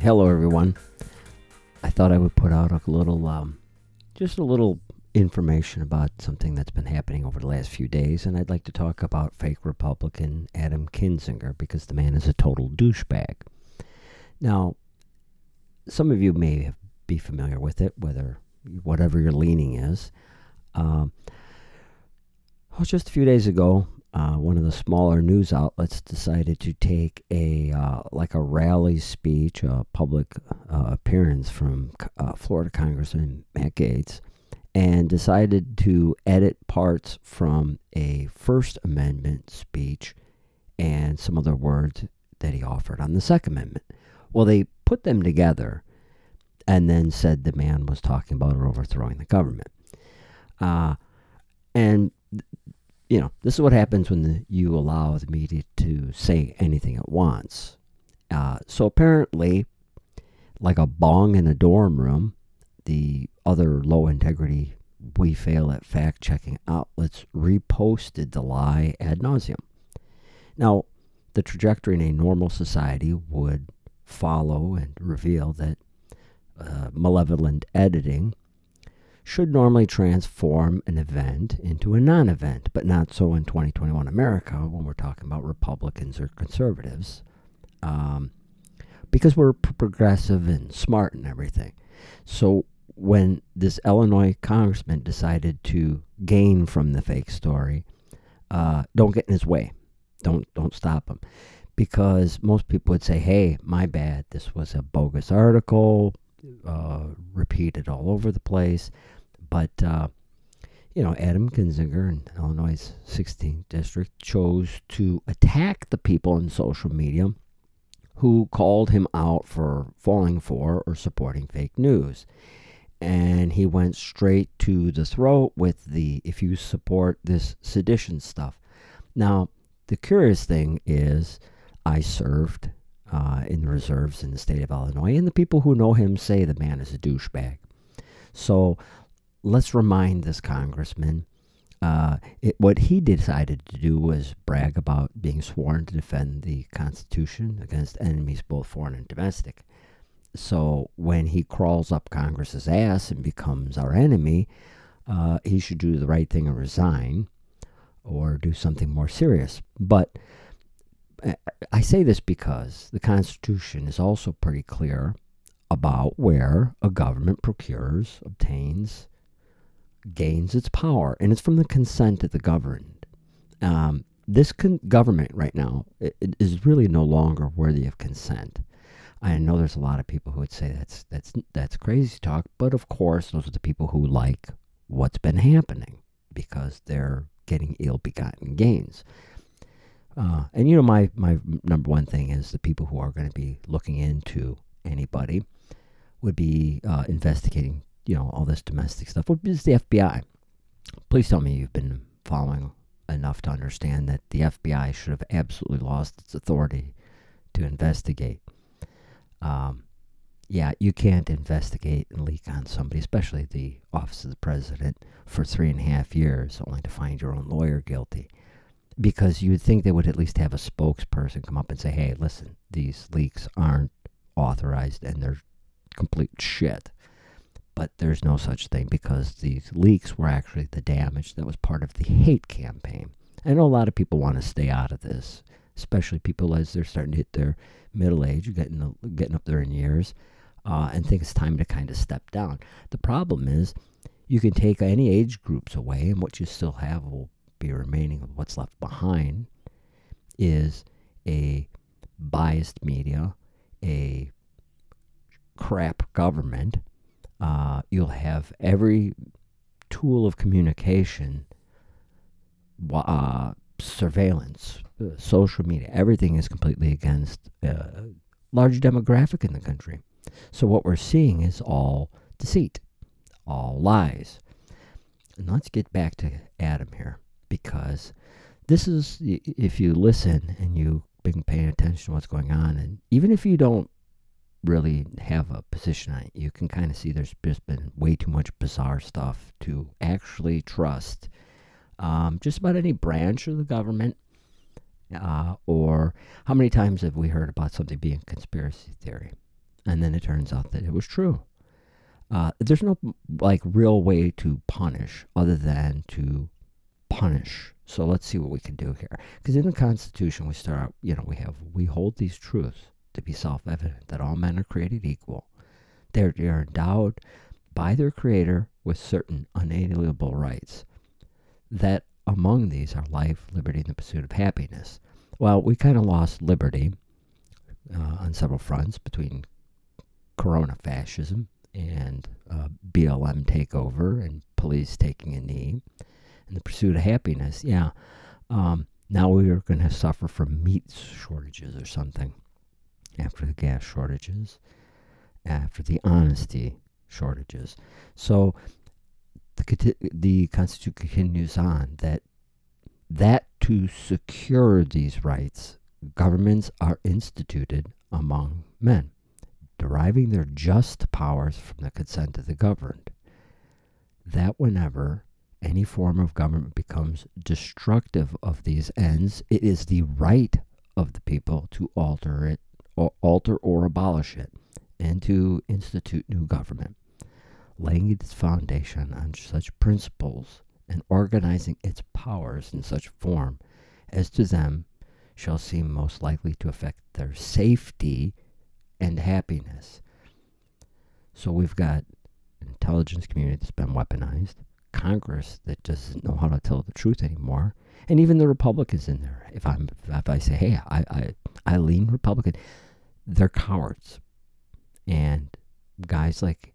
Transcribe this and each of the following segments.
Hello, everyone. I thought I would put out a little, um, just a little information about something that's been happening over the last few days, and I'd like to talk about fake Republican Adam Kinzinger because the man is a total douchebag. Now, some of you may be familiar with it, whether whatever your leaning is. Um, well, just a few days ago, uh, one of the smaller news outlets decided to take a uh, like a rally speech, a public uh, appearance from uh, Florida Congressman Matt Gaetz, and decided to edit parts from a First Amendment speech and some other words that he offered on the Second Amendment. Well, they put them together and then said the man was talking about overthrowing the government. Uh, and you know, this is what happens when the, you allow the media to say anything at once. Uh, so apparently, like a bong in a dorm room, the other low integrity, we fail at fact checking outlets reposted the lie ad nauseum. Now, the trajectory in a normal society would follow and reveal that uh, malevolent editing should normally transform an event into a non event, but not so in 2021 America when we're talking about Republicans or conservatives. Um, because we're progressive and smart and everything. So when this Illinois congressman decided to gain from the fake story, uh, don't get in his way. Don't don't stop him, because most people would say, "Hey, my bad. This was a bogus article, uh, repeated all over the place." But, uh, you know, Adam Kinzinger in Illinois' 16th district chose to attack the people in social media who called him out for falling for or supporting fake news. And he went straight to the throat with the if you support this sedition stuff. Now, the curious thing is, I served uh, in the reserves in the state of Illinois, and the people who know him say the man is a douchebag. So let's remind this congressman uh, it, what he decided to do was brag about being sworn to defend the Constitution against enemies, both foreign and domestic. So when he crawls up Congress's ass and becomes our enemy, uh, he should do the right thing and resign or do something more serious. But I say this because the Constitution is also pretty clear about where a government procures, obtains, gains its power, and it's from the consent of the governed. Um, this con- government right now it, it is really no longer worthy of consent. I know there's a lot of people who would say that's that's that's crazy talk, but of course those are the people who like what's been happening because they're getting ill-begotten gains. Uh, and you know my my number one thing is the people who are going to be looking into anybody would be uh, investigating you know, all this domestic stuff. What is the FBI? Please tell me you've been following enough to understand that the FBI should have absolutely lost its authority to investigate. Um, yeah, you can't investigate and leak on somebody, especially the office of the president, for three and a half years, only to find your own lawyer guilty. Because you would think they would at least have a spokesperson come up and say, hey, listen, these leaks aren't authorized and they're complete shit but there's no such thing because these leaks were actually the damage that was part of the hate campaign. I know a lot of people want to stay out of this, especially people as they're starting to hit their middle age, getting getting up there in years, uh, and think it's time to kind of step down. The problem is, you can take any age groups away, and what you still have will be remaining of what's left behind is a biased media, a crap government, uh, you'll have every tool of communication, uh, surveillance, uh, social media, everything is completely against a uh, large demographic in the country. So what we're seeing is all deceit, all lies. And let's get back to Adam here, because this is, if you listen and you've been paying attention to what's going on, and even if you don't really have a position on it. You can kind of see there's just been way too much bizarre stuff to actually trust um, just about any branch of the government. Uh, or how many times have we heard about something being conspiracy theory? And then it turns out that it was true. Uh, there's no like real way to punish other than to punish. So let's see what we can do here. Because in the Constitution, we start out, you know, we have, we hold these truths to be self evident that all men are created equal. They're, they're endowed by their Creator with certain unalienable rights. That among these are life, liberty, and the pursuit of happiness. Well, we kind of lost liberty uh, on several fronts between corona fascism and uh, BLM takeover and police taking a knee and the pursuit of happiness. Yeah. Um, now we are going to suffer from meat shortages or something after the gas shortages, after the honesty shortages. So the, the Constitution continues on that that to secure these rights, governments are instituted among men, deriving their just powers from the consent of the governed. That whenever any form of government becomes destructive of these ends, it is the right of the people to alter it, or alter or abolish it, and to institute new government, laying its foundation on such principles and organizing its powers in such form as to them shall seem most likely to affect their safety and happiness. So we've got intelligence community that's been weaponized, Congress that doesn't know how to tell the truth anymore, and even the Republicans in there. If I'm if I say, hey, I I, I lean Republican, they're cowards, and guys like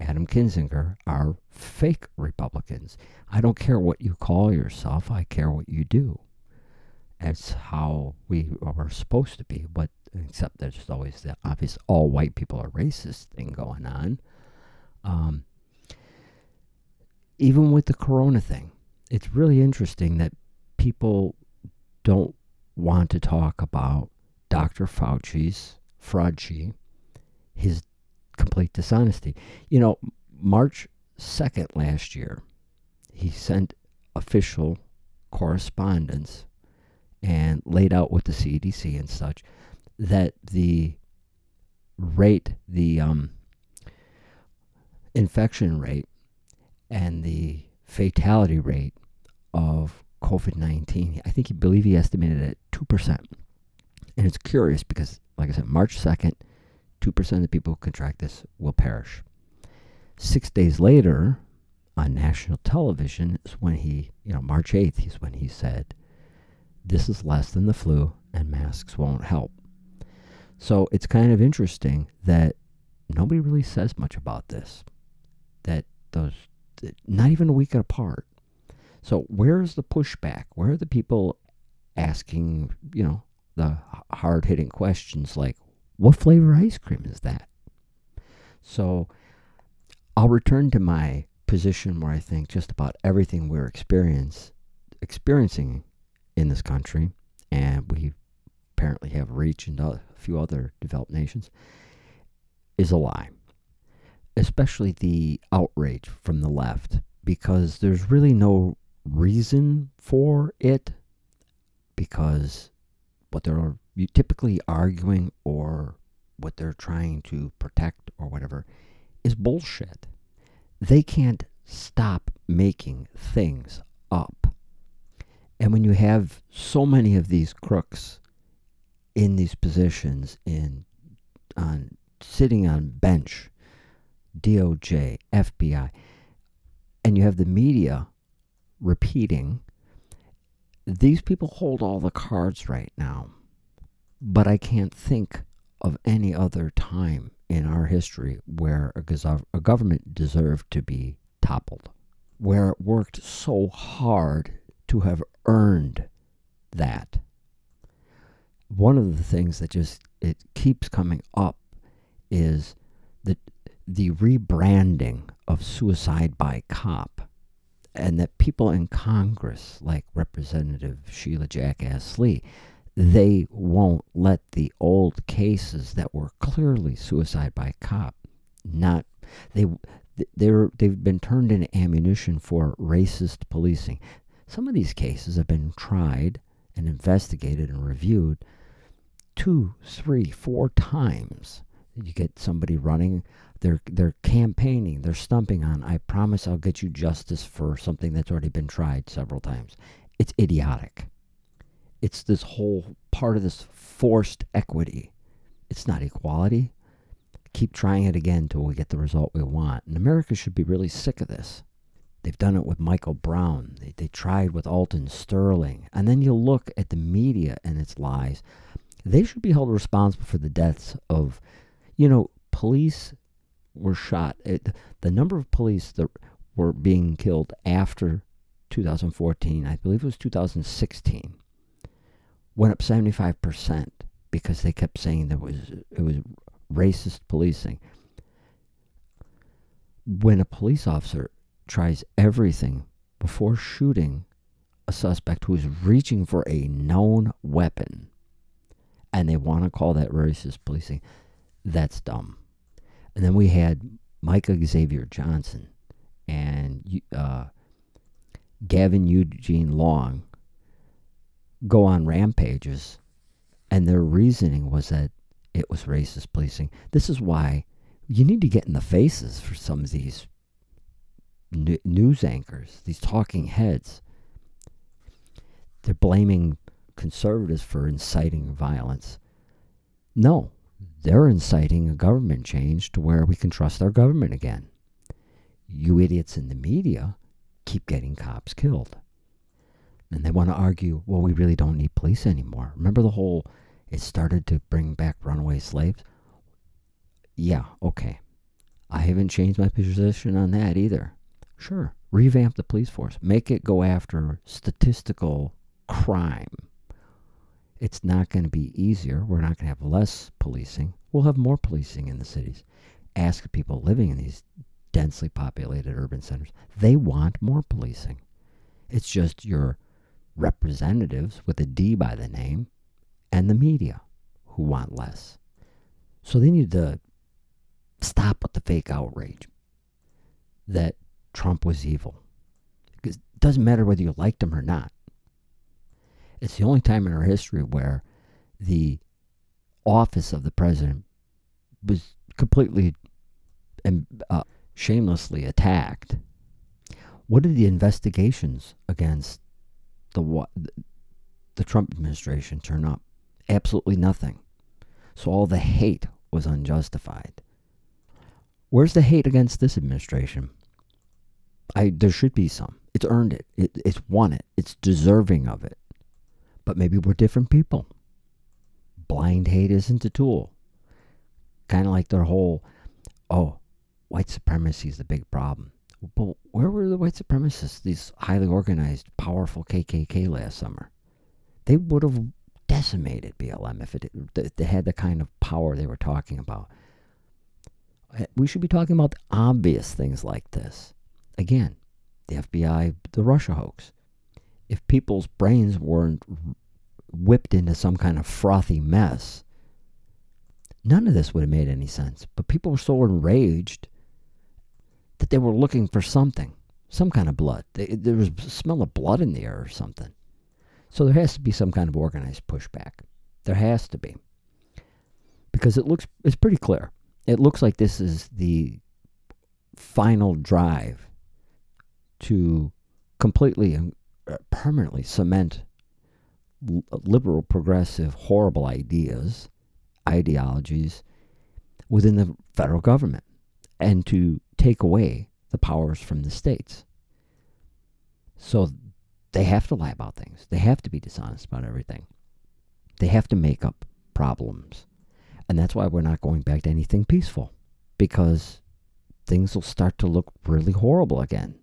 Adam Kinzinger are fake Republicans. I don't care what you call yourself, I care what you do. That's how we are supposed to be, but except there's always the obvious all white people are racist thing going on. Um, even with the corona thing, it's really interesting that people don't want to talk about Dr. Fauci's fraudgy, his complete dishonesty. You know, March 2nd last year, he sent official correspondence and laid out with the CDC and such that the rate, the um, infection rate, and the fatality rate of COVID 19, I think he believe he estimated it at 2%. And it's curious because, like I said, March 2nd, 2% of the people who contract this will perish. Six days later, on national television, is when he, you know, March 8th, is when he said, This is less than the flu and masks won't help. So it's kind of interesting that nobody really says much about this. That those, not even a week apart. So where's the pushback? Where are the people asking, you know, the hard hitting questions like, what flavor ice cream is that? So I'll return to my position where I think just about everything we're experience, experiencing in this country, and we apparently have reached into a few other developed nations, is a lie. Especially the outrage from the left, because there's really no reason for it, because what they're typically arguing or what they're trying to protect or whatever is bullshit. They can't stop making things up. And when you have so many of these crooks in these positions in on sitting on bench, DOJ, FBI, and you have the media repeating these people hold all the cards right now. But I can't think of any other time in our history where a, a government deserved to be toppled, where it worked so hard to have earned that. One of the things that just it keeps coming up is the rebranding of suicide by cop and that people in Congress like Representative Sheila Jackass Lee they won't let the old cases that were clearly suicide by cop not they they're they've been turned into ammunition for racist policing. Some of these cases have been tried and investigated and reviewed two, three, four times. You get somebody running, they're they're campaigning, they're stumping on, I promise I'll get you justice for something that's already been tried several times. It's idiotic. It's this whole part of this forced equity. It's not equality. Keep trying it again until we get the result we want. And America should be really sick of this. They've done it with Michael Brown. They, they tried with Alton Sterling. And then you look at the media and its lies. They should be held responsible for the deaths of, you know, police were shot. Uh, it, the number of police that were being killed after 2014, I believe it was 2016, went up 75% because they kept saying there was it was racist policing. When a police officer tries everything before shooting a suspect who is reaching for a known weapon and they want to call that racist policing, that's dumb. And then we had Micah Xavier Johnson and uh, Gavin Eugene Long go on rampages, and their reasoning was that it was racist policing. This is why you need to get in the faces for some of these news anchors, these talking heads. They're blaming conservatives for inciting violence. No, they're inciting a government change to where we can trust our government again. You idiots in the media keep getting cops killed. And they want to argue, well, we really don't need police anymore. Remember the whole, it started to bring back runaway slaves? Yeah, okay. I haven't changed my position on that either. Sure, revamp the police force, make it go after statistical crime. It's not going to be easier. We're not going to have less policing. We'll have more policing in the cities. Ask people living in these densely populated urban centers. They want more policing. It's just your representatives with a D by the name and the media who want less. So they need to stop with the fake outrage that Trump was evil. Because it doesn't matter whether you liked him or not. It's the only time in our history where the office of the president was completely and uh, shamelessly attacked. What did the investigations against the the Trump administration turn up? Absolutely nothing. So all the hate was unjustified. Where's the hate against this administration? I there should be some. It's earned it. it. It's won it. It's deserving of it. But maybe we're different people. Blind hate isn't a tool. Kind of like their whole, oh, white supremacy is the big problem. But where were the white supremacists, these highly organized, powerful KKK last summer? They would have decimated BLM if it if they had the kind of power they were talking about. Uh, we should be talking about obvious things like this. Again, the FBI, the Russia hoax. If people's brains weren't whipped into some kind of frothy mess, none of this would have made any sense. But people were so enraged that they were looking for something, some kind of blood. They, there was a smell of blood in the air or something. So there has to be some kind of organized pushback. There has to be. Because it looks it's pretty clear. It looks like this is the final drive to completely Uh, permanently cement uh, liberal, progressive, horrible ideas, ideologies within the federal government and to take away the powers from the states. So they have to lie about things. They have to be dishonest about everything. They have to make up problems. And that's why we're not going back to anything peaceful because things will start to look really horrible again.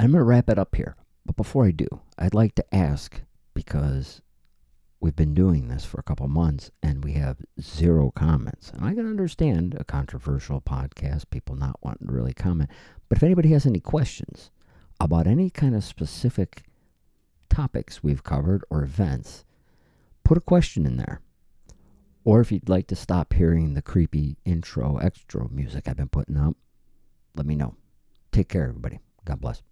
I'm going to wrap it up here. But before I do, I'd like to ask because we've been doing this for a couple months and we have zero comments. And I can understand a controversial podcast, people not wanting to really comment. But if anybody has any questions about any kind of specific topics we've covered or events, put a question in there. Or if you'd like to stop hearing the creepy intro, extra music I've been putting up, let me know. Take care, everybody. God bless.